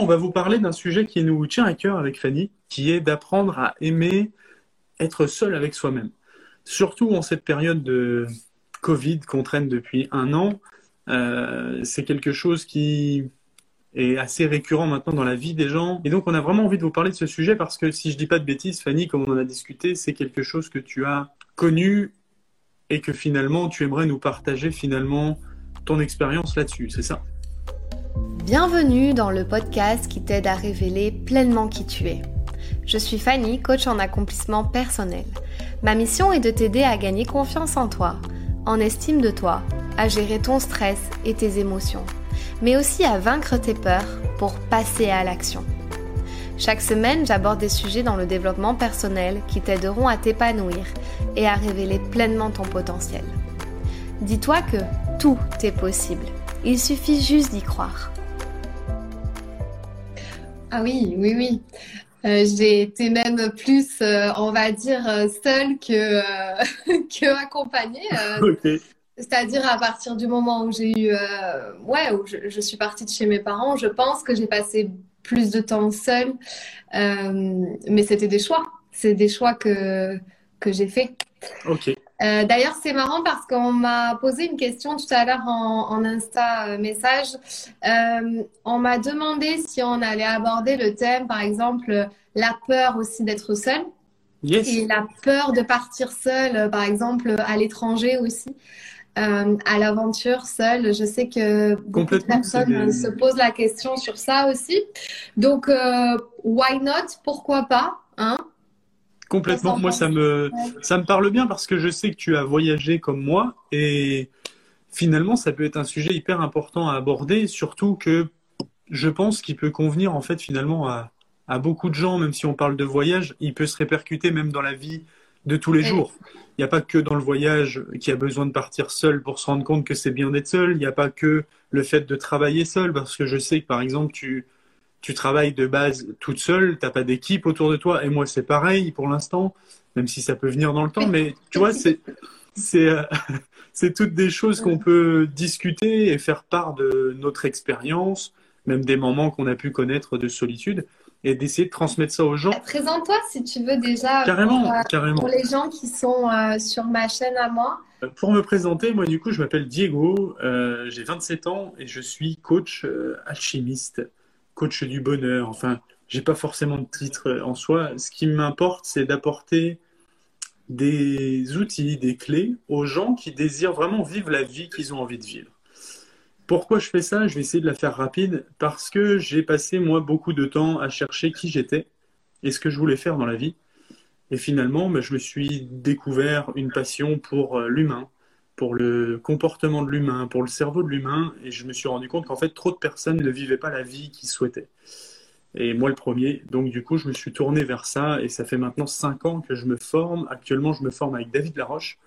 On va vous parler d'un sujet qui nous tient à cœur avec Fanny, qui est d'apprendre à aimer être seul avec soi-même. Surtout en cette période de Covid qu'on traîne depuis un an, euh, c'est quelque chose qui est assez récurrent maintenant dans la vie des gens. Et donc, on a vraiment envie de vous parler de ce sujet parce que si je dis pas de bêtises, Fanny, comme on en a discuté, c'est quelque chose que tu as connu et que finalement tu aimerais nous partager finalement ton expérience là-dessus, c'est ça? Bienvenue dans le podcast qui t'aide à révéler pleinement qui tu es. Je suis Fanny, coach en accomplissement personnel. Ma mission est de t'aider à gagner confiance en toi, en estime de toi, à gérer ton stress et tes émotions, mais aussi à vaincre tes peurs pour passer à l'action. Chaque semaine, j'aborde des sujets dans le développement personnel qui t'aideront à t'épanouir et à révéler pleinement ton potentiel. Dis-toi que tout est possible. Il suffit juste d'y croire. Ah oui, oui, oui. Euh, j'ai été même plus, euh, on va dire, euh, seule que, que accompagnée. C'est-à-dire à partir du moment où j'ai eu, ouais, où je, je, suis partie de chez mes parents, je pense que j'ai passé plus de temps seule. mais c'était des choix. C'est des choix que, que j'ai fait. Ok. Euh, d'ailleurs, c'est marrant parce qu'on m'a posé une question tout à l'heure en, Insta euh, message. Euh, on m'a demandé si on allait aborder le thème, par exemple, la peur aussi d'être seul. Yes. Et la peur de partir seul, par exemple, à l'étranger aussi. à l'aventure seul. Je sais que beaucoup de personnes se posent la question sur ça aussi. Donc, why not? Pourquoi pas hein? Complètement. Moi, ça me, ça me parle bien parce que je sais que tu as voyagé comme moi et finalement, ça peut être un sujet hyper important à aborder, surtout que je pense qu'il peut convenir en fait finalement à, à, beaucoup de gens, même si on parle de voyage, il peut se répercuter même dans la vie de tous les jours. Il n'y a pas que dans le voyage qui a besoin de partir seul pour se rendre compte que c'est bien d'être seul. Il n'y a pas que le fait de travailler seul, parce que je sais que par exemple, tu, tu travailles de base toute seule, t'as pas d'équipe autour de toi, et moi c'est pareil pour l'instant, même si ça peut venir dans le temps, mais tu vois, c'est c'est euh, c'est toutes des choses qu'on peut discuter et faire part de notre expérience, même des moments qu'on a pu connaître de solitude, et d'essayer de transmettre ça aux gens. Bah, présente-toi si tu veux déjà. Carrément, pour, euh, carrément. Pour les gens qui sont euh, sur ma chaîne à moi. Pour me présenter, moi du coup, je m'appelle Diego, j'ai 27 ans et je suis coach alchimiste coach du bonheur. Enfin, j'ai pas forcément de titre en soi. Ce qui m'importe, c'est d'apporter des outils, des clés aux gens qui désirent vraiment vivre la vie qu'ils ont envie de vivre. Pourquoi je fais ça? Je vais essayer de la faire rapide parce que j'ai passé moi beaucoup de temps à chercher qui j'étais et ce que je voulais faire dans la vie. Et finalement, ben, je me suis découvert une passion pour euh, l'humain, pour le comportement de l'humain, pour le cerveau de l'humain, et je me suis rendu compte qu'en fait, trop de personnes ne vivaient pas la vie qu'ils souhaitaient. Et moi, le premier. Donc, du coup, je me suis tourné vers ça, et ça fait maintenant cinq ans que je me forme. Actuellement, je me forme avec David Laroche,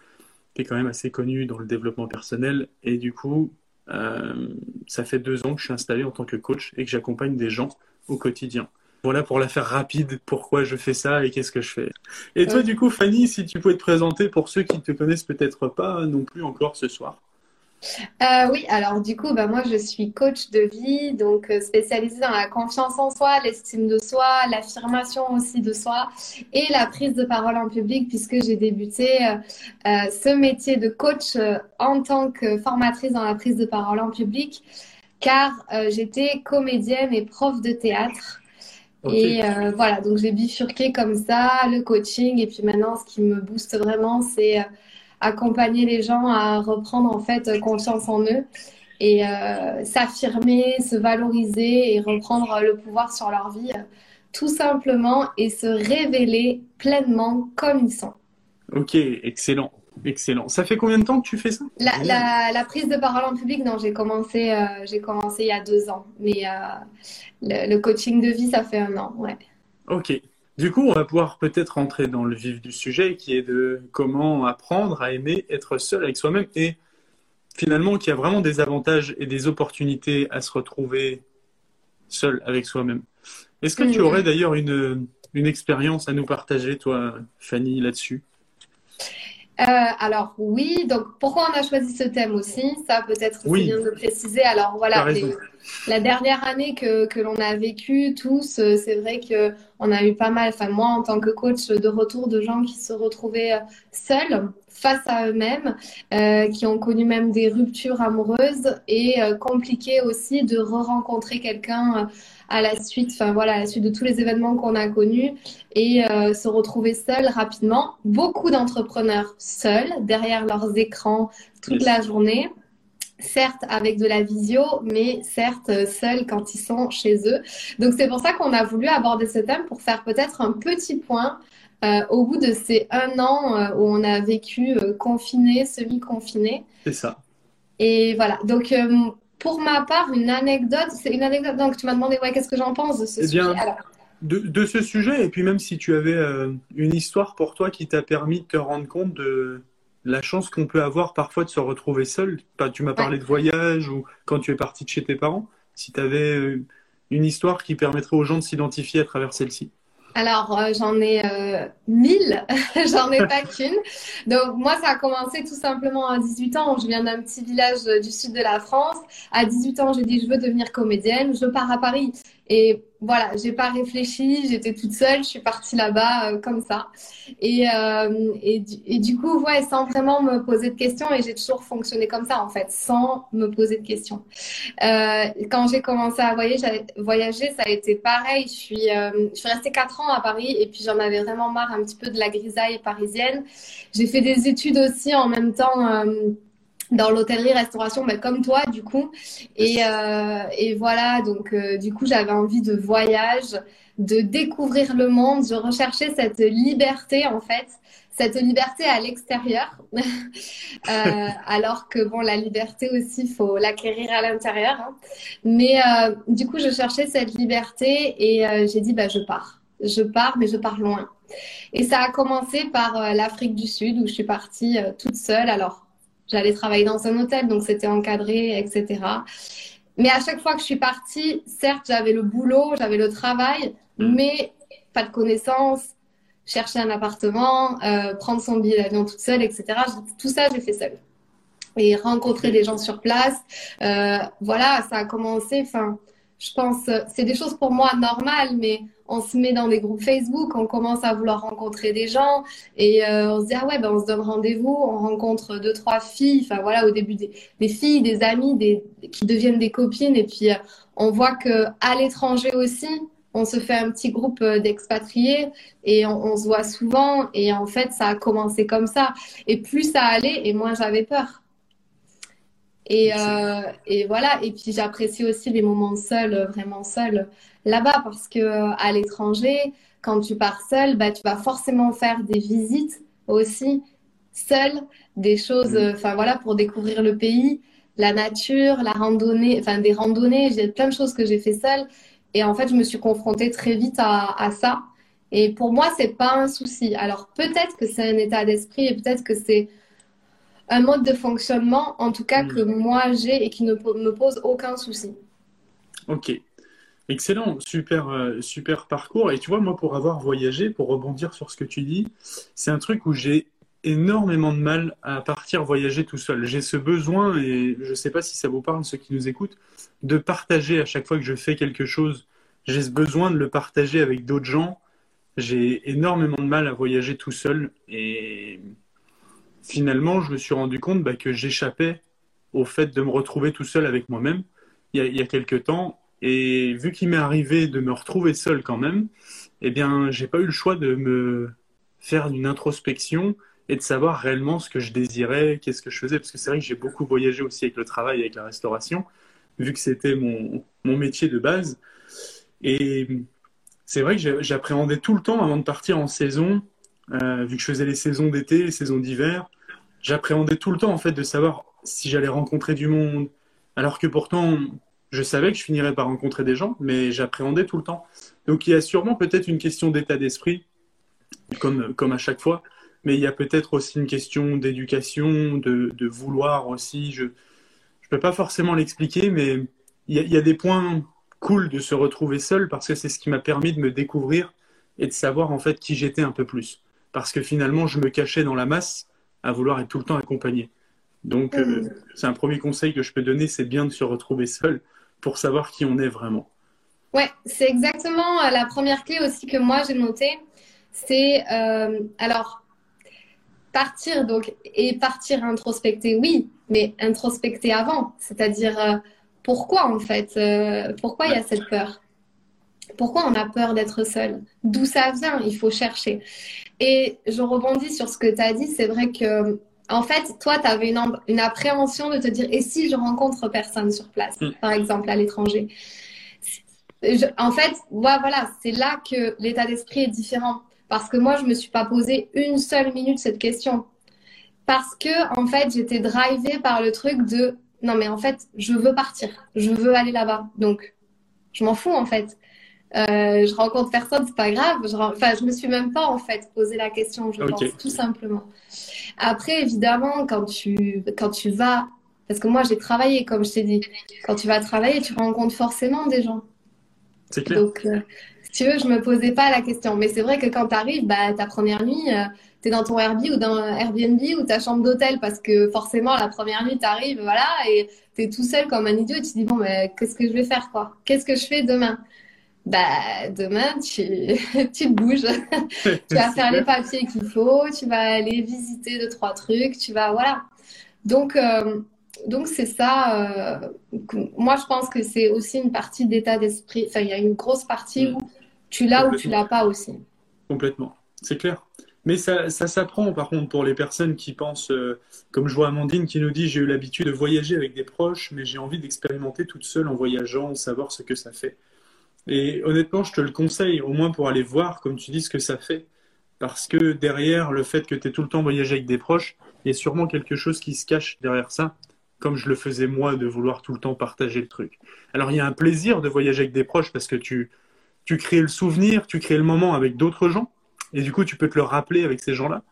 qui est quand même assez connu dans le développement personnel, et du coup, euh, ça fait deux ans que je suis installé en tant que coach et que j'accompagne des gens au quotidien. Voilà pour la faire rapide, pourquoi je fais ça et qu'est-ce que je fais. Et toi, du coup, Fanny, si tu pouvais te présenter pour ceux qui ne te connaissent peut-être pas non plus encore ce soir. Euh, oui, alors du coup, bah, moi je suis coach de vie, donc euh, spécialisée dans la confiance en soi, l'estime de soi, l'affirmation aussi de soi et la prise de parole en public, puisque j'ai débuté euh, ce métier de coach en tant que formatrice dans la prise de parole en public, car j'étais comédienne et prof de théâtre. Et euh, voilà, donc j'ai bifurqué comme ça le coaching. Et puis maintenant, ce qui me booste vraiment, c'est euh, accompagner les gens à reprendre en fait confiance en eux et euh, s'affirmer, se valoriser et reprendre le pouvoir sur leur vie, tout simplement, et se révéler pleinement comme ils sont. Ok, excellent. Excellent. Ça fait combien de temps que tu fais ça? La, la, prise de parole en public, non, j'ai commencé, euh, j'ai commencé il y a deux ans. Mais euh, le, coaching de vie, ça fait un an, ouais. Ok. Du coup, on va pouvoir peut-être rentrer dans le vif du sujet, qui est de comment apprendre à aimer être seul avec soi-même et finalement qu'il y a vraiment des avantages et des opportunités à se retrouver seul avec soi-même. Est-ce que tu mm. aurais d'ailleurs une, une expérience à nous partager, toi, Fanny, là-dessus? Euh, alors oui, donc pourquoi on a choisi ce thème aussi? Ça peut-être Oui, c'est bien de le préciser. Alors voilà, les- la dernière année que, que l'on a vécue tous, euh, c'est vrai que on a eu pas mal, enfin moi en tant que coach, de retour de gens qui se retrouvaient euh, seuls face à eux-mêmes, euh, qui ont connu même des ruptures amoureuses et euh, compliqué aussi de re-rencontrer quelqu'un euh, à la suite, enfin voilà, à la suite de tous les événements qu'on a connus et euh, se retrouver seuls rapidement. Beaucoup d'entrepreneurs seuls derrière leurs écrans toute la journée. Certes, avec de la visio, mais certes, euh, seuls quand ils sont chez eux. Donc, c'est pour ça qu'on a voulu aborder ce thème pour faire peut-être un petit point euh, au bout de ces un an euh, où on a vécu euh, confiné, semi-confiné. C'est ça. Et voilà. Donc, pour ma part, une anecdote, c'est une anecdote. Donc, tu m'as demandé, ouais, qu'est-ce que j'en pense de ce Eh sujet? bien, Alors, de, de ce sujet, et puis même si tu avais une histoire pour toi qui t'a permis de te rendre compte de la chance qu'on peut avoir parfois de se retrouver seul. Tu m'as ouais. parlé de voyage ou quand tu es parti de chez tes parents. Si tu avais euh, une histoire qui permettrait aux gens de s'identifier à travers celle-ci. Alors, euh, j'en ai euh, mille, j'en ai pas qu'une. Donc, moi, ça a commencé tout simplement à 18 ans. Je viens d'un petit village du sud de la France. À 18 ans, j'ai dit, je veux devenir comédienne, je pars à Paris. Et voilà, j'ai pas réfléchi, j'étais toute seule, je suis partie là-bas euh, comme ça. Et, euh, et, du, coup, ouais, sans vraiment me poser de questions, et j'ai toujours fonctionné comme ça, en fait, sans me poser de questions. Euh, quand j'ai commencé à voyager, voyager, ça a été pareil. Je suis, je suis restée quatre ans à Paris et puis j'en avais vraiment marre un petit peu de la grisaille parisienne. J'ai fait des études aussi en même temps dans l'hôtellerie-restauration, mais comme toi, du coup. Et, euh, et voilà, donc euh, du coup, j'avais envie de voyage, de découvrir le monde. Je recherchais cette liberté, en fait cette liberté à l'extérieur, euh, alors que bon, la liberté aussi, faut l'acquérir à l'intérieur. Hein. Mais euh, du coup, je cherchais cette liberté et euh, j'ai dit, bah, je pars. Je pars, mais je pars loin. Et ça a commencé par euh, l'Afrique du Sud, où je suis partie toute seule. Alors, j'allais travailler dans un hôtel, donc c'était encadré, etc. Mais à chaque fois que je suis partie, certes, j'avais le boulot, j'avais le travail, mais pas de connaissances, chercher un appartement, euh, prendre son billet d'avion toute seule, etc. Tout ça, j'ai fait seule. Et rencontrer des gens sur place. Euh, voilà, ça a commencé. Enfin, je pense, c'est des choses pour moi normales, mais on se met dans des groupes Facebook, on commence à vouloir rencontrer des gens et euh, on se dit ah ouais ben on se donne rendez-vous, on rencontre deux trois filles, enfin voilà au début des, filles, des amies, des, qui deviennent des copines et puis euh, on voit que à l'étranger aussi on se fait un petit groupe d'expatriés et on, on, se voit souvent. Et en fait, ça a commencé comme ça. Et plus ça allait, et moins j'avais peur. Et, euh, et voilà. Et puis j'apprécie aussi les moments seuls, vraiment seuls là-bas, parce que à l'étranger, quand tu pars seul, bah, tu vas forcément faire des visites aussi seul, des choses, enfin voilà, pour découvrir le pays, la nature, la randonnée, enfin des randonnées. J'ai plein de choses que j'ai fait seule. Et en fait, je me suis confrontée très vite à, à ça. Et pour moi, c'est pas un souci. Alors peut-être que c'est un état d'esprit et peut-être que c'est un mode de fonctionnement, en tout cas, mmh. que moi j'ai et qui ne me pose aucun souci. Ok. Excellent, super, euh, super parcours. Et tu vois, moi, pour avoir voyagé, pour rebondir sur ce que tu dis, c'est un truc où j'ai énormément de mal à partir voyager tout seul. J'ai ce besoin, et je ne sais pas si ça vous parle, ceux qui nous écoutent, de partager à chaque fois que je fais quelque chose. J'ai ce besoin de le partager avec d'autres gens. J'ai énormément de mal à voyager tout seul. Et finalement, je me suis rendu compte bah, que j'échappais au fait de me retrouver tout seul avec moi-même il, y a, quelques temps. Et vu qu'il m'est arrivé de me retrouver seul quand même, eh bien, j'ai pas eu le choix de me faire une introspection et de savoir réellement ce que je désirais, qu'est-ce que je faisais. Parce que c'est vrai que j'ai beaucoup voyagé aussi avec le travail, avec la restauration, vu que c'était mon, métier de base. Et c'est vrai que j'appréhendais tout le temps avant de partir en saison, euh, vu que je faisais les saisons d'été, les saisons d'hiver. J'appréhendais tout le temps en fait de savoir si j'allais rencontrer du monde, alors que pourtant je savais que je finirais par rencontrer des gens, mais j'appréhendais tout le temps. Donc il y a sûrement peut-être une question d'état d'esprit, comme, comme à chaque fois, mais il y a peut-être aussi une question d'éducation, de, vouloir aussi. Je ne peux pas forcément l'expliquer, mais il y, a, il y, a, des points cool de se retrouver seul parce que c'est ce qui m'a permis de me découvrir et de savoir en fait qui j'étais un peu plus. Parce que finalement, je me cachais dans la masse à vouloir être tout le temps accompagné. Donc, euh, c'est un premier conseil que je peux donner, c'est bien de se retrouver seul pour savoir qui on est vraiment. Ouais, c'est exactement euh, la première clé aussi que moi j'ai notée. C'est euh, alors partir donc et partir introspecter, oui, mais introspecter avant, c'est-à-dire euh, pourquoi en fait, pourquoi il y a cette peur? Pourquoi on a peur d'être seul? D'où ça vient? Il faut chercher. Et je rebondis sur ce que tu as dit, c'est vrai que en fait, toi, tu avais une, appréhension de te dire, et si je rencontre personne sur place, Mm. par exemple à l'étranger? Je- en fait, ouais, voilà, c'est là que l'état d'esprit est différent. Parce que moi, je me suis pas posé une seule minute cette question. Parce que, en fait, j'étais drivée par le truc de, non, mais en fait, je veux partir. Je veux aller là-bas. Donc, je m'en fous, en fait. Euh, je rencontre personne, c'est pas grave. Je, enfin, je me suis même pas, en fait, posé la question, je pense, tout simplement. Après, évidemment, quand tu, quand tu vas, parce que moi, j'ai travaillé, comme je t'ai dit, quand tu vas travailler, tu rencontres forcément des gens. C'est clair? Donc, euh, si tu veux, je me posais pas la question. Mais c'est vrai que quand tu arrives, bah, ta première nuit, tu es dans ton Airbnb ou dans Airbnb ou ta chambre d'hôtel parce que forcément, la première nuit, tu arrives, voilà, et tu es tout seul comme un idiot et tu te dis, bon, mais qu'est-ce que je vais faire, quoi? Qu'est-ce que je fais demain? Bah, demain, tu, tu te bouges. Tu vas faire les papiers qu'il faut, tu vas aller visiter deux, trois trucs, tu vas, voilà. Donc, euh, donc c'est ça. euh, moi, je pense que c'est aussi une partie d'état d'esprit. Enfin, il y a une grosse partie Mm. où tu l'as ou tu l'as pas aussi. Complètement, c'est clair. Mais ça, ça s'apprend par contre pour les personnes qui pensent, euh, comme je vois Amandine qui nous dit, j'ai eu l'habitude de voyager avec des proches, mais j'ai envie d'expérimenter toute seule en voyageant, savoir ce que ça fait. Et honnêtement, je te le conseille, au moins pour aller voir, comme tu dis, ce que ça fait. Parce que derrière le fait que tu es tout le temps voyagé avec des proches, il y a sûrement quelque chose qui se cache derrière ça, comme je le faisais moi, de vouloir tout le temps partager le truc. Alors il y a un plaisir de voyager avec des proches parce que tu, tu crées le souvenir, tu crées le moment avec d'autres gens, et du coup tu peux te le rappeler avec ces gens-là.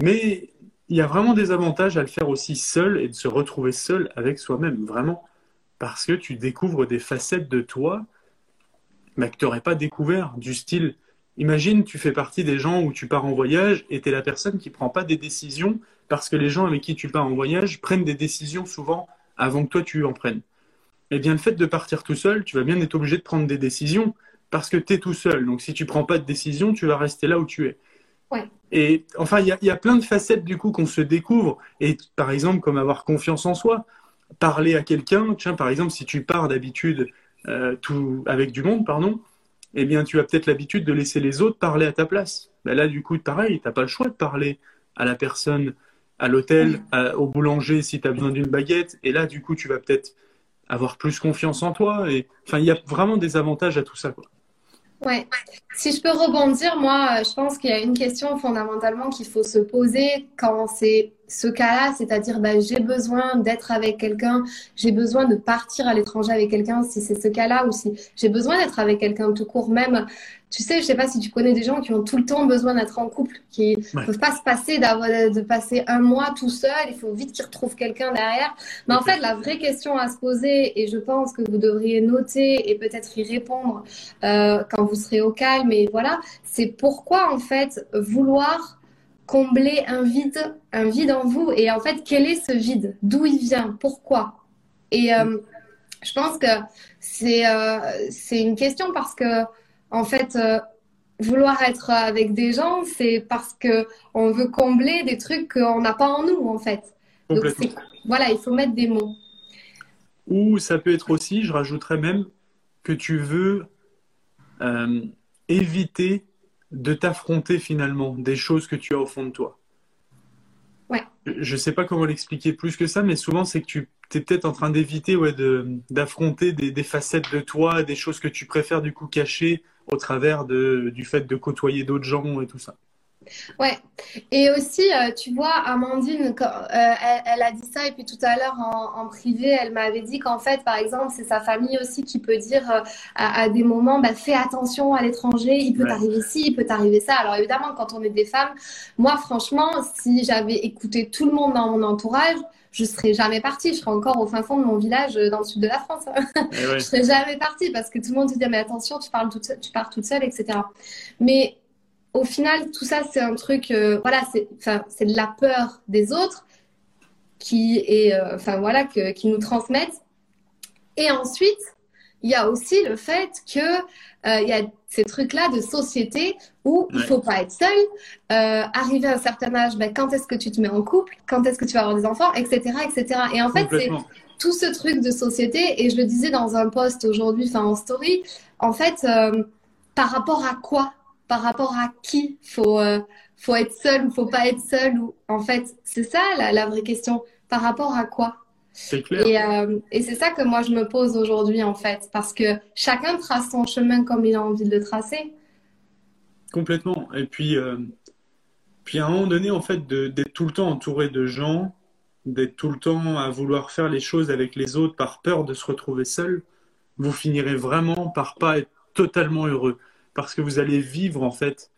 Mais il y a vraiment des avantages à le faire aussi seul et de se retrouver seul avec soi-même, vraiment. Parce que tu découvres des facettes de toi bah, que tu n'aurais pas découvert, du style, imagine, tu fais partie des gens où tu pars en voyage et tu es la personne qui prend pas des décisions parce que les gens avec qui tu pars en voyage prennent des décisions souvent avant que toi tu en prennes. Eh bien, le fait de partir tout seul, tu vas bien être obligé de prendre des décisions parce que tu es tout seul. Donc, si tu prends pas de décision, tu vas rester là où tu es. Ouais. Et enfin, il y a, il y a plein de facettes du coup qu'on se découvre. Et par exemple, comme avoir confiance en soi, parler à quelqu'un. Tiens, par exemple, si tu pars d'habitude euh, tout avec du monde, pardon, eh bien, tu as peut-être l'habitude de laisser les autres parler à ta place. Ben là, du coup, pareil, t'as pas le choix de parler à la personne, à l'hôtel, au boulanger si tu as besoin d'une baguette. Et là, du coup, tu vas peut-être avoir plus confiance en toi. Et enfin, il y a vraiment des avantages à tout ça. Ouais. Si je peux rebondir, moi, euh, je pense qu'il y a une question fondamentalement qu'il faut se poser quand c'est ce cas-là, c'est-à-dire ben, j'ai besoin d'être avec quelqu'un, j'ai besoin de partir à l'étranger avec quelqu'un, si c'est ce cas-là, ou si j'ai besoin d'être avec quelqu'un tout court, même, tu sais, je sais pas si tu connais des gens qui ont tout le temps besoin d'être en couple, qui Ouais. peuvent pas se passer d'avoir de passer un mois tout seul, il faut vite qu'ils retrouvent quelqu'un derrière. Mais en fait, la vraie question à se poser, et je pense que vous devriez noter et peut-être y répondre euh, quand vous serez au calme, et voilà, c'est pourquoi en fait vouloir combler un vide, un vide en vous, et en fait, quel est ce vide? D'où il vient? Pourquoi? Et euh, je pense que c'est euh, c'est une question parce que en fait, euh, vouloir être avec des gens, c'est parce que on veut combler des trucs qu'on n'a pas en nous, en fait. Donc voilà, il faut mettre des mots. Ou ça peut être aussi, je rajouterais même, que tu veux éviter de t'affronter finalement des choses que tu as au fond de toi. Ouais. Je ne sais pas comment l'expliquer plus que ça, mais souvent c'est que tu es peut-être en train d'éviter ouais, de, d'affronter des, des facettes de toi, des choses que tu préfères du coup cacher au travers de, du fait de côtoyer d'autres gens et tout ça. Ouais. Et aussi, euh, tu vois, Amandine, quand, euh, elle, elle a dit ça, et puis tout à l'heure en, en privé, elle m'avait dit qu'en fait, par exemple, c'est sa famille aussi qui peut dire euh, à, à des moments, bah, fais attention à l'étranger, il peut Ouais. t'arriver ci, il peut t'arriver ça. Alors évidemment, quand on est des femmes, moi, franchement, si j'avais écouté tout le monde dans mon entourage, je serais jamais partie. Je serais encore au fin fond de mon village dans le sud de la France. Et ouais. Je serais jamais partie parce que tout le monde te dit mais attention, tu parles toute seule, tu pars toute seule, etc. Mais au final, tout ça, c'est un truc, euh, voilà, c'est, de la peur des autres qui est, euh, enfin voilà, que, qui nous transmettent. Et ensuite, il y a aussi le fait que euh, il y a ces trucs-là de société où il faut pas être seul. Arriver à un certain âge, ben, quand est-ce que tu te mets en couple? Quand est-ce que tu vas avoir des enfants? Etc. etc. Et en fait, c'est tout ce truc de société. Et je le disais dans un post aujourd'hui, enfin en story, en fait, par rapport à quoi? Par rapport à qui faut euh, faut être seul ou faut pas être seul ou en fait, c'est ça la, la vraie question. Par rapport à quoi? C'est clair. Et, euh, et c'est ça que moi je me pose aujourd'hui en fait, parce que chacun trace son chemin comme il a envie de le tracer. Complètement. Et puis, euh, puis à un moment donné, en fait, d'être tout le temps entouré de gens, d'être tout le temps à vouloir faire les choses avec les autres par peur de se retrouver seul, vous finirez vraiment par pas être totalement heureux. Parce que vous allez vivre en fait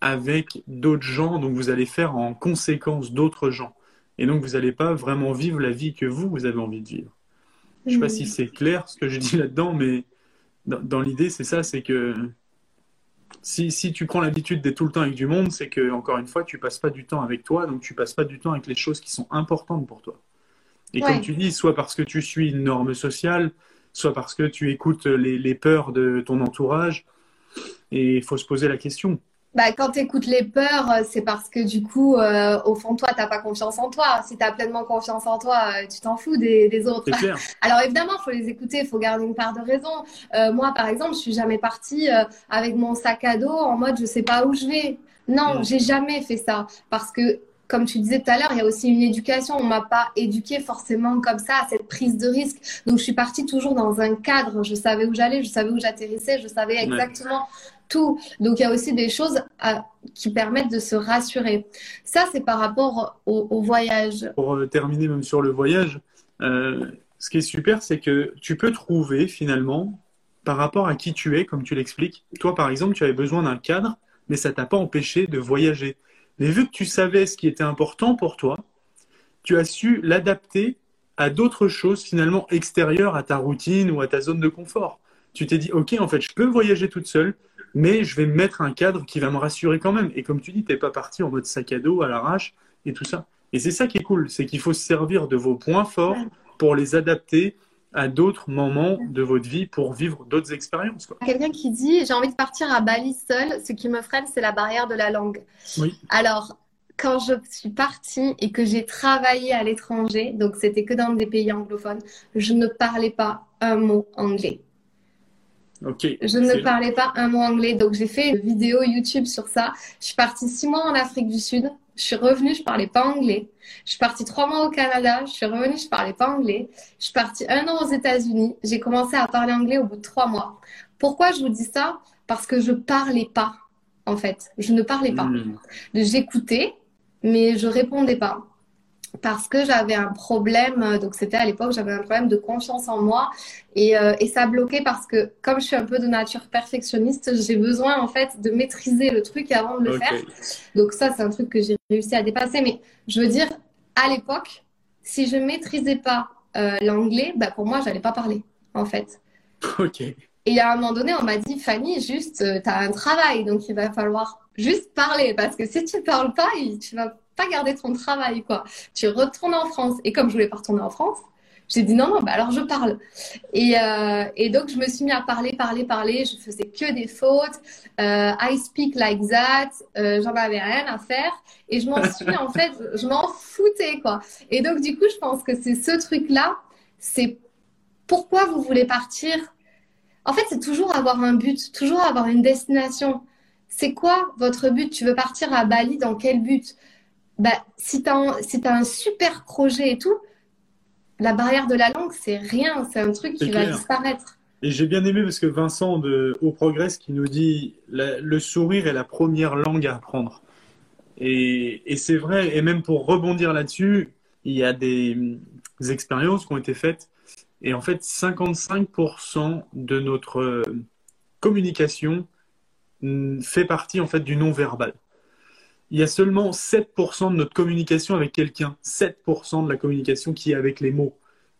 avec d'autres gens, donc vous allez faire en conséquence d'autres gens. Et donc, vous n'allez pas vraiment vivre la vie que vous, vous avez envie de vivre. Je ne sais pas si c'est clair ce que je dis là-dedans, mais dans, l'idée, c'est ça, c'est que si, si, tu prends l'habitude d'être tout le temps avec du monde, c'est que, encore une fois, tu passes pas du temps avec toi, donc tu passes pas du temps avec les choses qui sont importantes pour toi. Et comme tu dis, soit parce que tu suis une norme sociale, soit parce que tu écoutes les, les peurs de ton entourage, et il faut se poser la question bah, quand tu écoutes les peurs, euh, c'est parce que du coup, euh, au fond de toi, tu pas confiance en toi. Si tu as pleinement confiance en toi, euh, tu t'en fous des, des autres. Alors évidemment, il faut les écouter, il faut garder une part de raison. moi, par exemple, je suis jamais partie avec mon sac à dos en mode je sais pas où je vais. Non, j'ai jamais fait ça parce que comme tu disais tout à l'heure, il y a aussi une éducation. On m'a pas éduqué forcément comme ça à cette prise de risque. Donc je suis partie toujours dans un cadre. Je savais où j'allais, je savais où j'atterrissais, je savais exactement Donc il y a aussi des choses qui permettent de se rassurer. Ça, c'est par rapport au, voyage. Pour euh, terminer même sur le voyage, euh, ce qui est super, c'est que tu peux trouver finalement, par rapport à qui tu es, comme tu l'expliques, toi par exemple, tu avais besoin d'un cadre, mais ça t'a pas empêché de voyager. Mais vu que tu savais ce qui était important pour toi, tu as su l'adapter à d'autres choses finalement extérieures à ta routine ou à ta zone de confort. Tu t'es dit, ok, en fait, je peux voyager toute seule, mais je vais mettre un cadre qui va me rassurer quand même. Et comme tu dis, tu n'es pas parti en mode sac à dos à l'arrache et tout ça. Et c'est ça qui est cool, c'est qu'il faut se servir de vos points forts pour les adapter à d'autres moments de votre vie pour vivre d'autres expériences. Quelqu'un qui dit j'ai envie de partir à Bali seul, ce qui me freine c'est la barrière de la langue. Oui. Alors quand je suis partie et que j'ai travaillé à l'étranger, donc c'était que dans des pays anglophones, je ne parlais pas un mot anglais. Je ne parlais pas un mot anglais, donc j'ai fait une vidéo YouTube sur ça. Je suis partie six mois en Afrique du Sud. Je suis revenue, je parlais pas anglais. Je suis partie trois mois au Canada. Je suis revenue, je parlais pas anglais. Je suis partie un an aux États-Unis. J'ai commencé à parler anglais au bout de trois mois. Pourquoi je vous dis ça? Parce que je parlais pas, en fait. Je ne parlais pas. Hmm. J'écoutais, mais je répondais pas parce que j'avais un problème, euh, donc c'était à l'époque, j'avais un problème de confiance en moi et, euh, et, ça bloquait parce que comme je suis un peu de nature perfectionniste, j'ai besoin en fait de maîtriser le truc avant de le faire. Donc ça, c'est un truc que j'ai réussi à dépasser. Mais je veux dire, à l'époque, si je maîtrisais pas euh, l'anglais, bah, pour moi, j'allais pas parler en fait. Ok. Et à un moment donné, on m'a dit, Fanny, juste, tu as un travail, donc il va falloir juste parler parce que si tu parles pas, tu vas pas garder ton travail, quoi. Tu retournes en France. Et comme je voulais pas retourner en France, j'ai dit non, non, bah alors je parle. Et, euh, et, donc, je me suis mis à parler, parler, parler. Je faisais que des fautes. Euh, I speak like that. Euh, J'en avais rien à faire. Et je m'en suis, en fait, je m'en foutais, quoi. Et donc, du coup, je pense que c'est ce truc-là. C'est pourquoi vous voulez partir? En fait, c'est toujours avoir un but, toujours avoir une destination. C'est quoi votre but? Tu veux partir à Bali dans quel but? Bah, si tu as, un super projet et tout, la barrière de la langue, c'est rien, c'est un truc qui va disparaître. Et j'ai bien aimé parce que Vincent de Au Progress qui nous dit le sourire est la première langue à apprendre. Et, et c'est vrai, et même pour rebondir là-dessus, il y a des, des, expériences qui ont été faites. Et en fait, 55% de notre communication mm, fait partie en fait du non-verbal il y a seulement 7% de notre communication avec quelqu'un, 7% de la communication qui est avec les mots.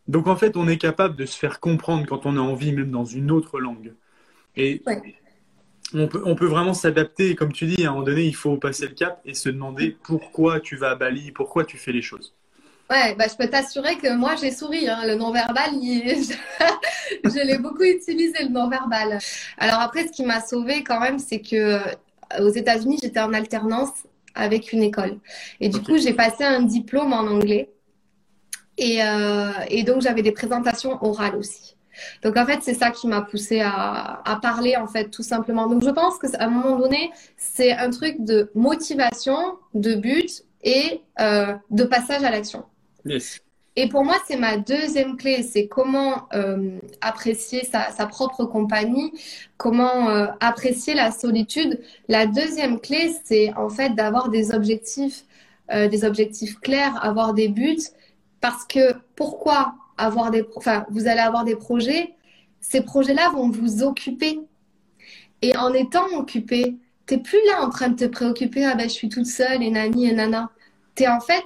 Donc en fait, on est capable de se faire comprendre quand on a envie, même dans une autre langue. Et on peut, on peut vraiment s'adapter. Comme tu dis, à un moment donné, il faut passer le cap et se demander pourquoi tu vas à Bali, pourquoi tu fais les choses. Ouais, bah, je peux t'assurer que moi, j'ai souri. Hein. Le non-verbal, je l'ai beaucoup utilisé, le non-verbal. Alors après, ce qui m'a sauvé quand même, c'est que euh, aux États-Unis, j'étais en alternance avec une école. Et du coup, j'ai passé un diplôme en anglais. Et, euh, et donc, j'avais des présentations orales aussi. Donc en fait, c'est ça qui m'a poussé à, à, parler en fait tout simplement. Donc je pense que à un moment donné, c'est un truc de motivation, de but et euh, de passage à l'action. Yes. Et pour moi, c'est ma deuxième clé, c'est comment euh, apprécier sa, propre compagnie, comment euh, apprécier la solitude. La deuxième clé, c'est en fait d'avoir des objectifs, euh, des objectifs clairs, avoir des buts. Parce que pourquoi avoir des, enfin, vous allez avoir des projets, ces projets-là vont vous occuper. Et en étant occupé, t'es plus là en train de te préoccuper, ah ben je suis toute seule et nani et nana. T'es en fait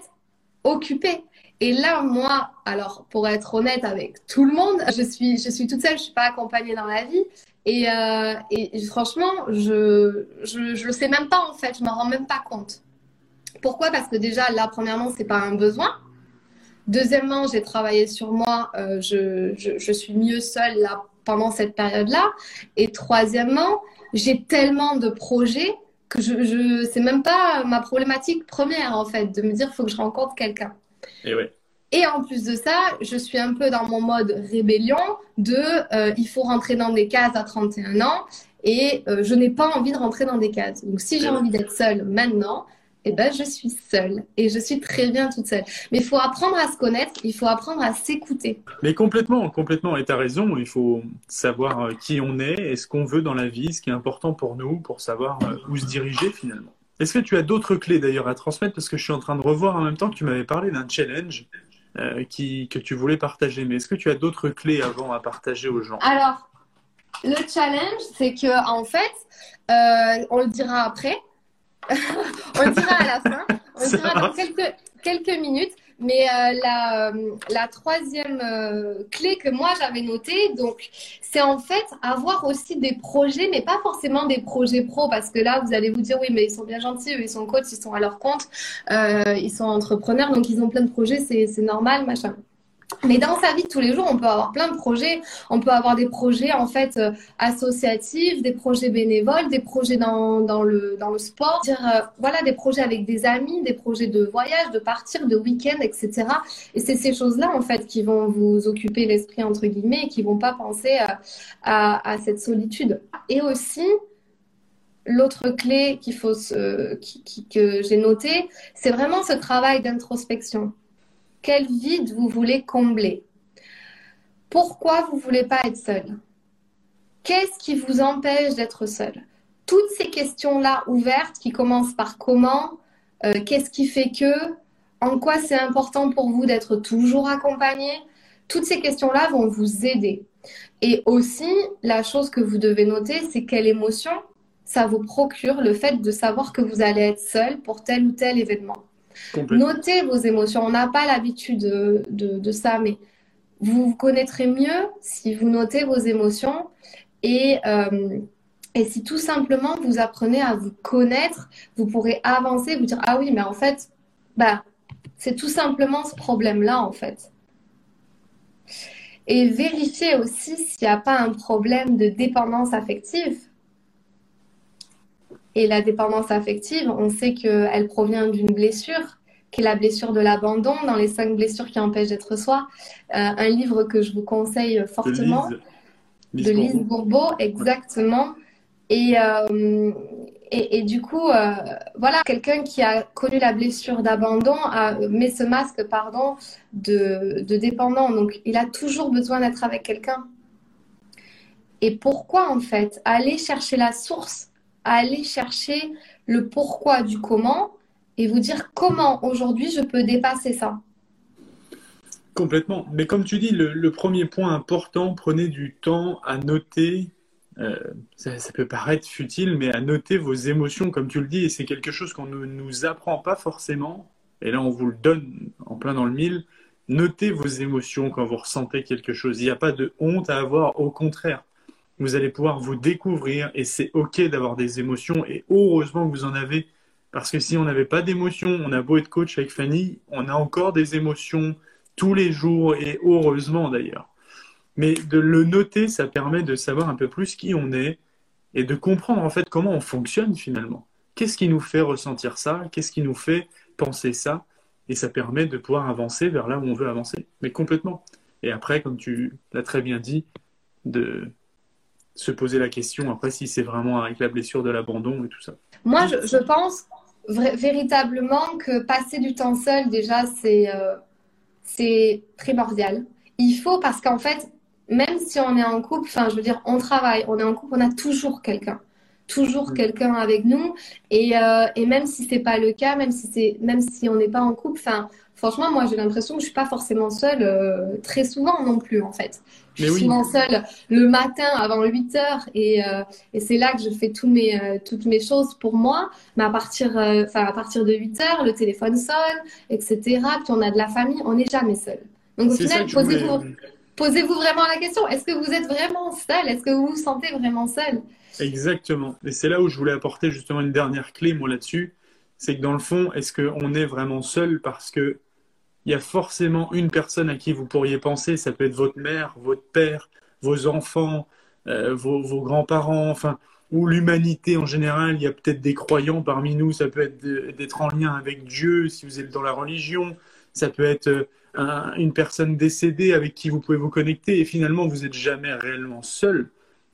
occupé. Et là, moi, alors pour être honnête avec tout le monde, je suis, je suis toute seule, je suis pas accompagnée dans la vie. Et, euh, franchement, je, je, le sais même pas en fait, je m'en rends même pas compte. Pourquoi? Parce que déjà, là, premièrement, c'est pas un besoin. Deuxièmement, j'ai travaillé sur moi, euh, je, je, je, suis mieux seule là pendant cette période-là. Et troisièmement, j'ai tellement de projets que je, je c'est même pas ma problématique première en fait de me dire faut que je rencontre quelqu'un. Et ouais. Et en plus de ça, je suis un peu dans mon mode rébellion de euh, il faut rentrer dans des cases à 31 ans et euh, je n'ai pas envie de rentrer dans des cases. Donc si j'ai envie d'être seule maintenant, eh ben, je suis seule et je suis très bien toute seule. Mais il faut apprendre à se connaître, il faut apprendre à s'écouter. Mais complètement, complètement. Et tu as raison, il faut savoir euh, qui on est et ce qu'on veut dans la vie, ce qui est important pour nous, pour savoir où se diriger finalement. Est-ce que tu as d'autres clés d'ailleurs à transmettre? Parce que je suis en train de revoir en même temps que tu m'avais parlé d'un challenge euh, qui, que tu voulais partager. Mais est-ce que tu as d'autres clés avant à partager aux gens? Alors, le challenge, c'est que en fait, euh, on le dira après, on le dira à la fin. On le dira dans quelques, quelques minutes. Mais euh, la, euh, la troisième euh, clé que moi j'avais notée, donc, c'est en fait avoir aussi des projets, mais pas forcément des projets pro, parce que là, vous allez vous dire, oui, mais ils sont bien gentils, eux, ils sont coachs, ils sont à leur compte, ils sont entrepreneurs, donc ils ont plein de projets, c'est normal, machin. Mais dans sa vie de tous les jours, on peut avoir plein de projets. On peut avoir des projets en fait euh, associatifs, des projets bénévoles, des projets dans, dans le dans le sport. Euh, voilà, des projets avec des amis, des projets de voyage, de partir, de week-end, etc. Et c'est ces choses-là en fait qui vont vous occuper l'esprit entre guillemets et qui vont pas penser à, à, à cette solitude. Et aussi, l'autre clé qu'il faut qui, que j'ai noté, c'est vraiment ce travail d'introspection quel vide vous voulez combler Pourquoi vous ne voulez pas être seul? Qu'est-ce qui vous empêche d'être seul? Toutes ces questions-là ouvertes qui commencent par comment, euh, qu'est-ce qui fait que, en quoi c'est important pour vous d'être toujours accompagné, toutes ces questions-là vont vous aider. Et aussi, la chose que vous devez noter, c'est quelle émotion ça vous procure le fait de savoir que vous allez être seul pour tel ou tel événement. Notez vos émotions. On n'a pas l'habitude de, ça, mais vous vous connaîtrez mieux si vous notez vos émotions et, euh, et si tout simplement vous apprenez à vous connaître, vous pourrez avancer, vous dire ah oui, mais en fait, bah, c'est tout simplement ce problème-là en fait. Et vérifier aussi s'il n'y a pas un problème de dépendance affective. Et la dépendance affective, on sait qu'elle provient d'une blessure, qui est la blessure de l'abandon, dans les cinq blessures qui empêchent d'être soi. Euh, un livre que je vous conseille fortement. De Lise, Bourbeau, exactement. Et, euh, et, et, du coup, euh, voilà, quelqu'un qui a connu la blessure d'abandon met ce masque, pardon, de, de dépendant. Donc, il a toujours besoin d'être avec quelqu'un. Et pourquoi, en fait Aller chercher la source à aller chercher le pourquoi du comment et vous dire comment aujourd'hui je peux dépasser ça. Complètement. Mais comme tu dis, le, premier point important, prenez du temps à noter. Euh, ça, ça, peut paraître futile, mais à noter vos émotions, comme tu le dis, et c'est quelque chose qu'on ne nous apprend pas forcément. Et là, on vous le donne en plein dans le mille. Notez vos émotions quand vous ressentez quelque chose. Il n'y a pas de honte à avoir, au contraire vous allez pouvoir vous découvrir et c'est OK d'avoir des émotions et heureusement que vous en avez parce que si on n'avait pas d'émotions, on a beau être coach avec Fanny, on a encore des émotions tous les jours et heureusement d'ailleurs. Mais de le noter, ça permet de savoir un peu plus qui on est et de comprendre en fait comment on fonctionne finalement. Qu'est-ce qui nous fait ressentir ça? Qu'est-ce qui nous fait penser ça? Et ça permet de pouvoir avancer vers là où on veut avancer, mais complètement. Et après, comme tu l'as très bien dit, de se poser la question après si c'est vraiment avec la blessure de l'abandon et tout ça. Moi, je, pense véritablement que passer du temps seul, déjà, c'est euh, c'est primordial. Il faut parce qu'en fait, même si on est en couple, enfin, je veux dire, on travaille, on est en couple, on a toujours quelqu'un toujours mm. quelqu'un avec nous. Et, euh, et même si c'est pas le cas, même si c'est, même si on n'est pas en couple, enfin, franchement, moi, j'ai l'impression que je suis pas forcément seule euh, très souvent non plus, en fait. Je suis souvent seule le matin avant 8 heures et, euh, et c'est là que je fais tous mes, toutes mes choses pour moi. Mais à partir, à partir de 8 heures, le téléphone sonne, etc. Puis on a de la famille, on n'est jamais seul. Donc au final, posez-vous, posez-vous vraiment la question est-ce que vous êtes vraiment seul Est-ce que vous vous sentez vraiment seul Exactement. Et c'est là où je voulais apporter justement une dernière clé, moi, là-dessus. C'est que dans le fond, est-ce qu'on est vraiment seul? Parce que il y a forcément une personne à qui vous pourriez penser, ça peut être votre mère, votre père, vos enfants, euh, vos, grands-parents, enfin, ou l'humanité en général. Il y a peut-être des croyants parmi nous, ça peut être d'être en lien avec Dieu si vous êtes dans la religion, ça peut être euh, une personne décédée avec qui vous pouvez vous connecter et finalement vous n'êtes jamais réellement seul.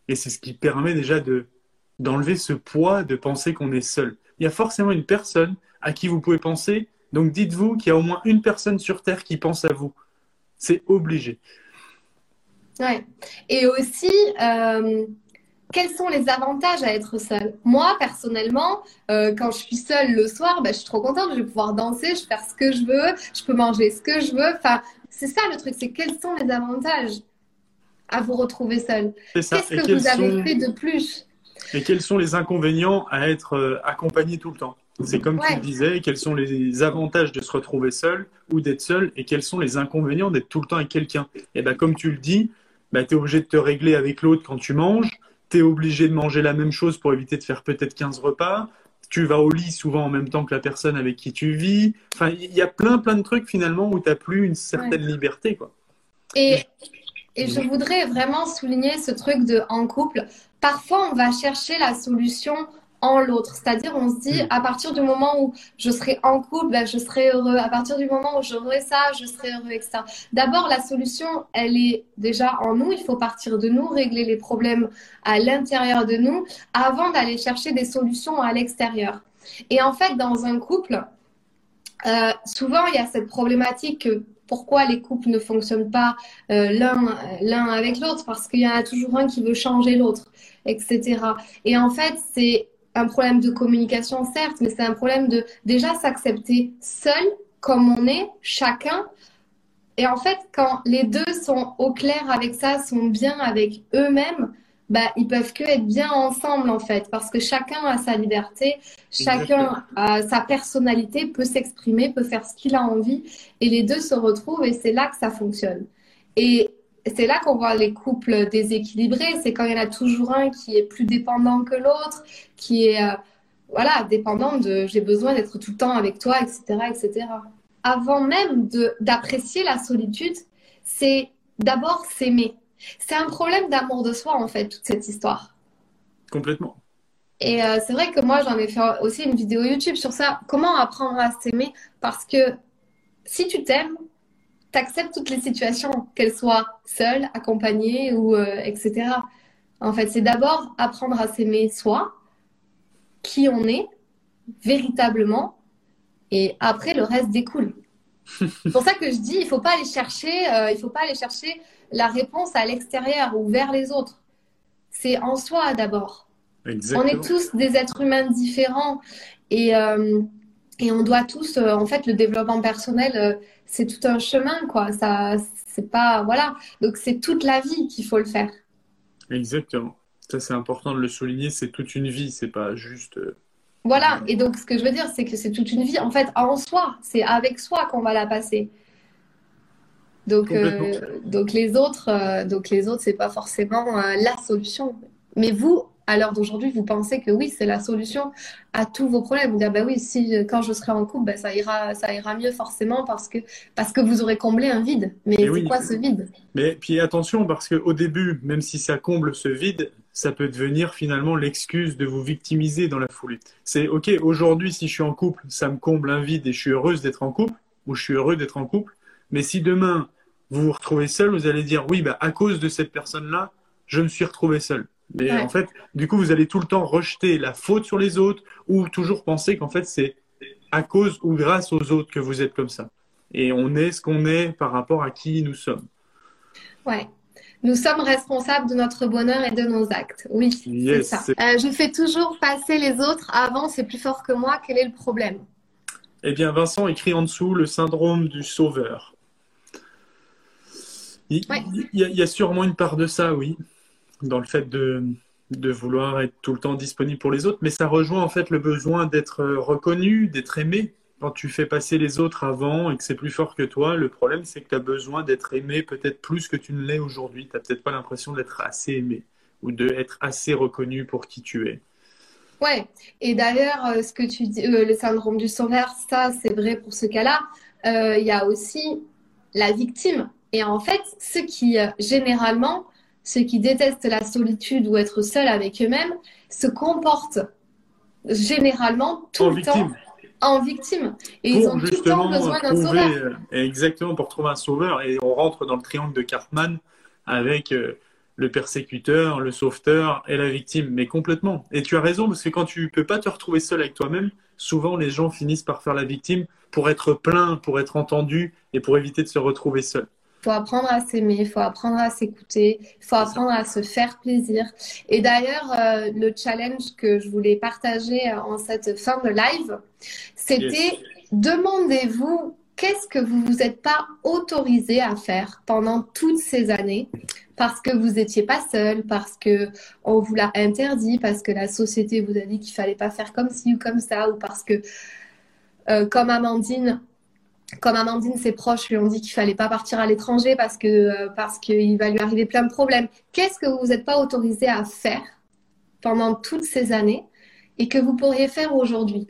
Et c'est ce qui permet déjà de d'enlever ce poids de penser qu'on est seul. Il y a forcément une personne à qui vous pouvez penser. Donc dites-vous qu'il y a au moins une personne sur Terre qui pense à vous. C'est obligé. Ouais. Et aussi, euh, quels sont les avantages à être seul? Moi, personnellement, euh, quand je suis seule le soir, bah, je suis trop contente. Je vais pouvoir danser, je vais faire ce que je veux, je peux manger ce que je veux. Enfin, c'est ça le truc, c'est quels sont les avantages à vous retrouver seul? Qu'est-ce que vous avez fait de plus? Et quels sont les inconvénients à être euh, accompagné tout le temps? C'est comme tu le disais, quels sont les avantages de se retrouver seul ou d'être seul et quels sont les inconvénients d'être tout le temps avec quelqu'un Et bien comme tu le dis, bah, tu es obligé de te régler avec l'autre quand tu manges, tu es obligé de manger la même chose pour éviter de faire peut-être 15 repas, tu vas au lit souvent en même temps que la personne avec qui tu vis. Enfin, il y a plein plein de trucs finalement où tu n'as plus une certaine liberté. Quoi. Et et je voudrais vraiment souligner ce truc de en couple. Parfois, on va chercher la solution en l'autre. C'est-à-dire, on se dit, mm. à partir du moment où je serai en couple, ben, je serai heureux. À partir du moment où j'aurai ça, je serai heureux, etc. D'abord, la solution, elle est déjà en nous. Il faut partir de nous, régler les problèmes à l'intérieur de nous avant d'aller chercher des solutions à l'extérieur. Et en fait, dans un couple, euh, souvent, il y a cette problématique que pourquoi les couples ne fonctionnent pas euh, l'un avec l'autre? Parce qu'il y en a toujours un qui veut changer l'autre, etc. Et en fait, c'est un problème de communication, certes, mais c'est un problème de déjà s'accepter seul comme on est, chacun. Et en fait, quand les deux sont au clair avec ça, sont bien avec eux-mêmes, bah, ils peuvent que être bien ensemble en fait, parce que chacun a sa liberté, chacun a sa personnalité, peut s'exprimer, peut faire ce qu'il a envie, et les deux se retrouvent et c'est là que ça fonctionne. Et c'est là qu'on voit les couples déséquilibrés, c'est quand il y en a toujours un qui est plus dépendant que l'autre, qui est euh, voilà dépendant de j'ai besoin d'être tout le temps avec toi, etc., etc. Avant même d'apprécier la solitude, c'est d'abord s'aimer c'est un problème d'amour de soi, en fait, toute cette histoire. Complètement. Et euh, c'est vrai que moi, j'en ai fait aussi une vidéo YouTube sur ça. Comment apprendre à s'aimer? Parce que si tu t'aimes, acceptes toutes les situations, qu'elles soient seules, accompagnées ou euh, etc. En fait, c'est d'abord apprendre à s'aimer soi, qui on est véritablement, et après le reste découle. c'est pour ça que je dis, il faut pas aller chercher, euh, il faut pas aller chercher la réponse à l'extérieur ou vers les autres. C'est en soi d'abord. On est tous des êtres humains différents et, euh, et on doit tous, euh, en fait, le développement personnel, euh, c'est tout un chemin, quoi. Ça, c'est pas, voilà. Donc c'est toute la vie qu'il faut le faire. Exactement. Ça, c'est important de le souligner. C'est toute une vie. C'est pas juste. Voilà. Et donc, ce que je veux dire, c'est que c'est toute une vie. En fait, en soi, c'est avec soi qu'on va la passer. Donc, donc les autres, donc les autres, c'est pas forcément la solution. Mais vous, à l'heure d'aujourd'hui, vous pensez que oui, c'est la solution à tous vos problèmes. Vous dire, bah oui, si quand je serai en couple, bah, ça ira, ça ira mieux forcément parce que, parce que vous aurez comblé un vide. Mais c'est quoi ce vide? Mais puis attention, parce qu'au début, même si ça comble ce vide, ça peut devenir finalement l'excuse de vous victimiser dans la foulée. C'est ok, aujourd'hui, si je suis en couple, ça me comble un vide et je suis heureuse d'être en couple, ou je suis heureux d'être en couple. Mais si demain, vous vous retrouvez seul, vous allez dire, oui, bah, à cause de cette personne-là, je me suis retrouvé seul. Mais en fait, du coup, vous allez tout le temps rejeter la faute sur les autres ou toujours penser qu'en fait, c'est à cause ou grâce aux autres que vous êtes comme ça. Et on est ce qu'on est par rapport à qui nous sommes. Ouais. Nous sommes responsables de notre bonheur et de nos actes. Oui, c'est ça. Euh, je fais toujours passer les autres avant, c'est plus fort que moi. Quel est le problème? Eh bien, Vincent écrit en dessous le syndrome du sauveur. il y, a sûrement une part de ça, oui dans le fait de, de vouloir être tout le temps disponible pour les autres, mais ça rejoint en fait le besoin d'être reconnu, d'être aimé. Quand tu fais passer les autres avant et que c'est plus fort que toi, le problème c'est que tu as besoin d'être aimé peut-être plus que tu ne l'es aujourd'hui. Tu n'as peut-être pas l'impression d'être assez aimé ou d'être assez reconnu pour qui tu es. Ouais, et d'ailleurs, euh, ce que tu dis, euh, le syndrome du sauveur, ça c'est vrai pour ce cas-là. Euh, il y a aussi la victime. Et en fait, ce qui généralement ceux qui détestent la solitude ou être seuls avec eux-mêmes se comportent généralement tout le temps en victime. Et ils ont tout le temps besoin d'un sauveur. Euh, exactement, pour trouver un sauveur. Et on rentre dans le triangle de Cartman avec euh, le persécuteur, le sauveteur et la victime. Mais complètement. Et tu as raison, parce que quand tu peux pas te retrouver seul avec toi-même, souvent les gens finissent par faire la victime pour être plein, pour être entendu et pour éviter de se retrouver seul. Il faut apprendre à s'aimer, il faut apprendre à s'écouter, il faut apprendre à se faire plaisir. Et d'ailleurs, euh, le challenge que je voulais partager euh, en cette fin de live, c'était demandez-vous qu'est-ce que vous vous êtes pas autorisé à faire pendant toutes ces années parce que vous n'étiez pas seul, parce que on vous l'a interdit, parce que la société vous a dit qu'il fallait pas faire comme ci ou comme ça, ou parce que, euh, comme Amandine, comme Amandine, ses proches lui ont dit qu'il fallait pas partir à l'étranger euh, parce qu'il va lui arriver plein de problèmes. Qu'est-ce que vous vous êtes pas autorisé à faire pendant toutes ces années et que vous pourriez faire aujourd'hui?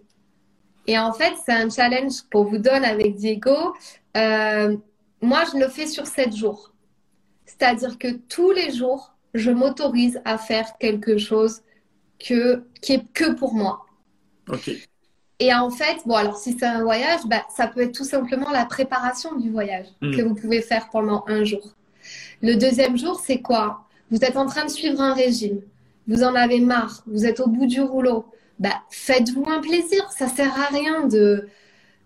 Et en fait, c'est un challenge qu'on vous donne avec Diego. Euh, moi, je le fais sur sept jours. C'est-à-dire que tous les jours, je m'autorise à faire quelque chose qui est que pour moi. Et en fait, bon, alors si c'est un voyage, bah, ça peut être tout simplement la préparation du voyage mm. que vous pouvez faire pendant un jour. Le deuxième jour, c'est quoi? Vous êtes en train de suivre un régime, vous en avez marre, vous êtes au bout du rouleau. Bah, faites-vous un plaisir. Ça sert à rien de,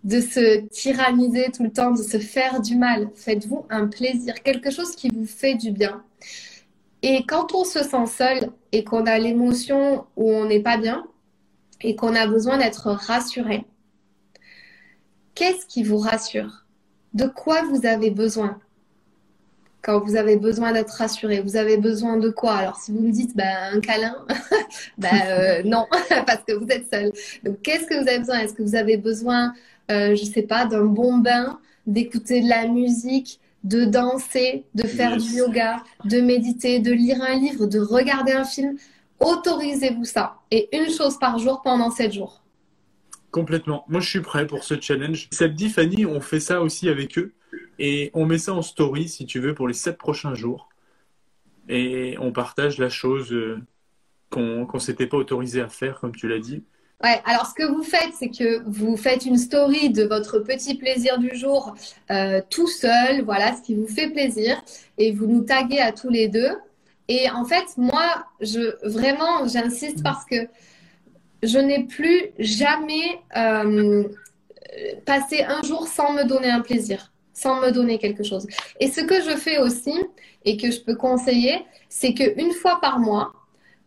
de se tyranniser tout le temps, de se faire du mal. Faites-vous un plaisir, quelque chose qui vous fait du bien. Et quand on se sent seul et qu'on a l'émotion où on n'est pas bien, et qu'on a besoin d'être rassuré, qu'est-ce qui vous rassure? De quoi vous avez besoin? Quand vous avez besoin d'être rassuré Vous avez besoin de quoi? Alors, si vous me dites ben, un câlin, ben, euh, non, parce que vous êtes seul. Donc, qu'est-ce que vous avez besoin? Est-ce que vous avez besoin, euh, je ne sais pas, d'un bon bain, d'écouter de la musique, de danser, de faire du yoga, de méditer, de lire un livre, de regarder un film? Autorisez-vous ça. Et une chose par jour pendant 7 jours. Complètement. Moi, je suis prêt pour ce challenge. Ça te dit, Fanny, on fait ça aussi avec eux. Et on met ça en story, si tu veux, pour les 7 prochains jours. Et on partage la chose euh, qu'on ne s'était pas autorisé à faire, comme tu l'as dit. Ouais, alors ce que vous faites, c'est que vous faites une story de votre petit plaisir du jour euh, tout seul, voilà, ce qui vous fait plaisir, et vous nous taguez à tous les deux. Et en fait, moi, je vraiment, j'insiste mm. parce que je n'ai plus jamais euh, passé un jour sans me donner un plaisir, sans me donner quelque chose. Et ce que je fais aussi et que je peux conseiller, c'est qu'une fois par mois,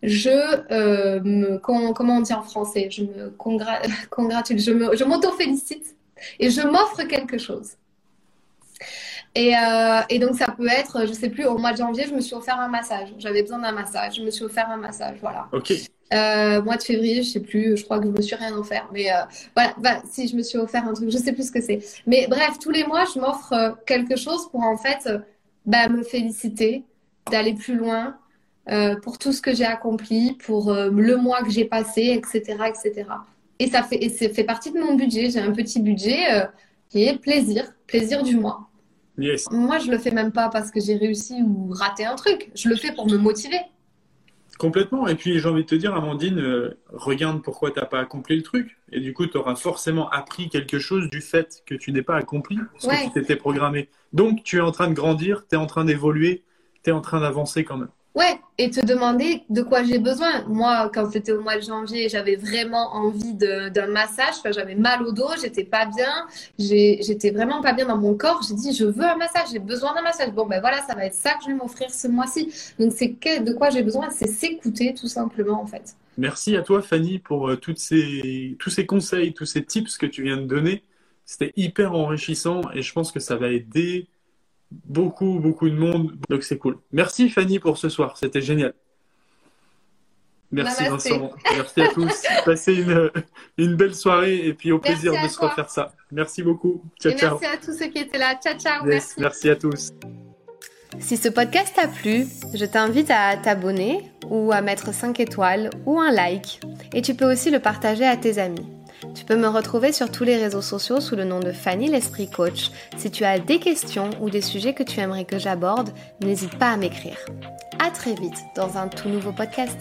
je euh, me, comment on dit en français, je me congratule, je m'auto-félicite et je m'offre quelque chose. Et, euh, et, donc, ça peut être, je sais plus, au mois de janvier, je me suis offert un massage. J'avais besoin d'un massage. Je me suis offert un massage. Voilà. Ok. Euh, mois de février, je sais plus, je crois que je me suis rien offert. Mais euh, voilà, bah, si je me suis offert un truc, je sais plus ce que c'est. Mais bref, tous les mois, je m'offre quelque chose pour en fait bah, me féliciter, d'aller plus loin, euh, pour tout ce que j'ai accompli, pour euh, le mois que j'ai passé, etc., etc. Et ça fait, et ça fait partie de mon budget. J'ai un petit budget qui est plaisir, plaisir du mois. Yes. Moi, je le fais même pas parce que j'ai réussi ou raté un truc. Je le fais pour me motiver. Complètement. Et puis j'ai envie de te dire, Amandine, euh, regarde pourquoi tu n'as pas accompli le truc. Et du coup, tu auras forcément appris quelque chose du fait que tu n'es pas accompli ce Ouais. que tu t'étais programmé. Donc tu es en train de grandir, tu es en train d'évoluer, tu es en train d'avancer quand même. Ouais, et te demander de quoi j'ai besoin. Moi, quand c'était au mois de janvier, j'avais vraiment envie d'un massage. J'avais mal au dos, j'étais pas bien, j'étais vraiment pas bien dans mon corps. J'ai dit, je veux un massage, j'ai besoin d'un massage. Bon, ben voilà, ça va être ça que je vais m'offrir ce mois-ci. Donc, c'est de quoi j'ai besoin, c'est s'écouter tout simplement, en fait. Merci à toi, Fanny, pour euh, tous ces conseils, tous ces tips que tu viens de donner. C'était hyper enrichissant et je pense que ça va aider beaucoup, beaucoup de monde. Donc c'est cool. Merci, Fanny, pour ce soir. C'était génial. Merci, Namasté. Vincent. Merci à tous. Passez une, une belle soirée et puis au Merci plaisir à de se toi. refaire ça. Merci beaucoup. Ciao, Et ciao. merci à tous ceux qui étaient là. Ciao, ciao, Yes, merci. merci à tous. Si ce podcast t'a plu, je t'invite à t'abonner ou à mettre 5 étoiles ou un like. Et tu peux aussi le partager à tes amis. Tu peux me retrouver sur tous les réseaux sociaux sous le nom de Fanny l'Esprit Coach. Si tu as des questions ou des sujets que tu aimerais que j'aborde, n'hésite pas à m'écrire. À très vite dans un tout nouveau podcast.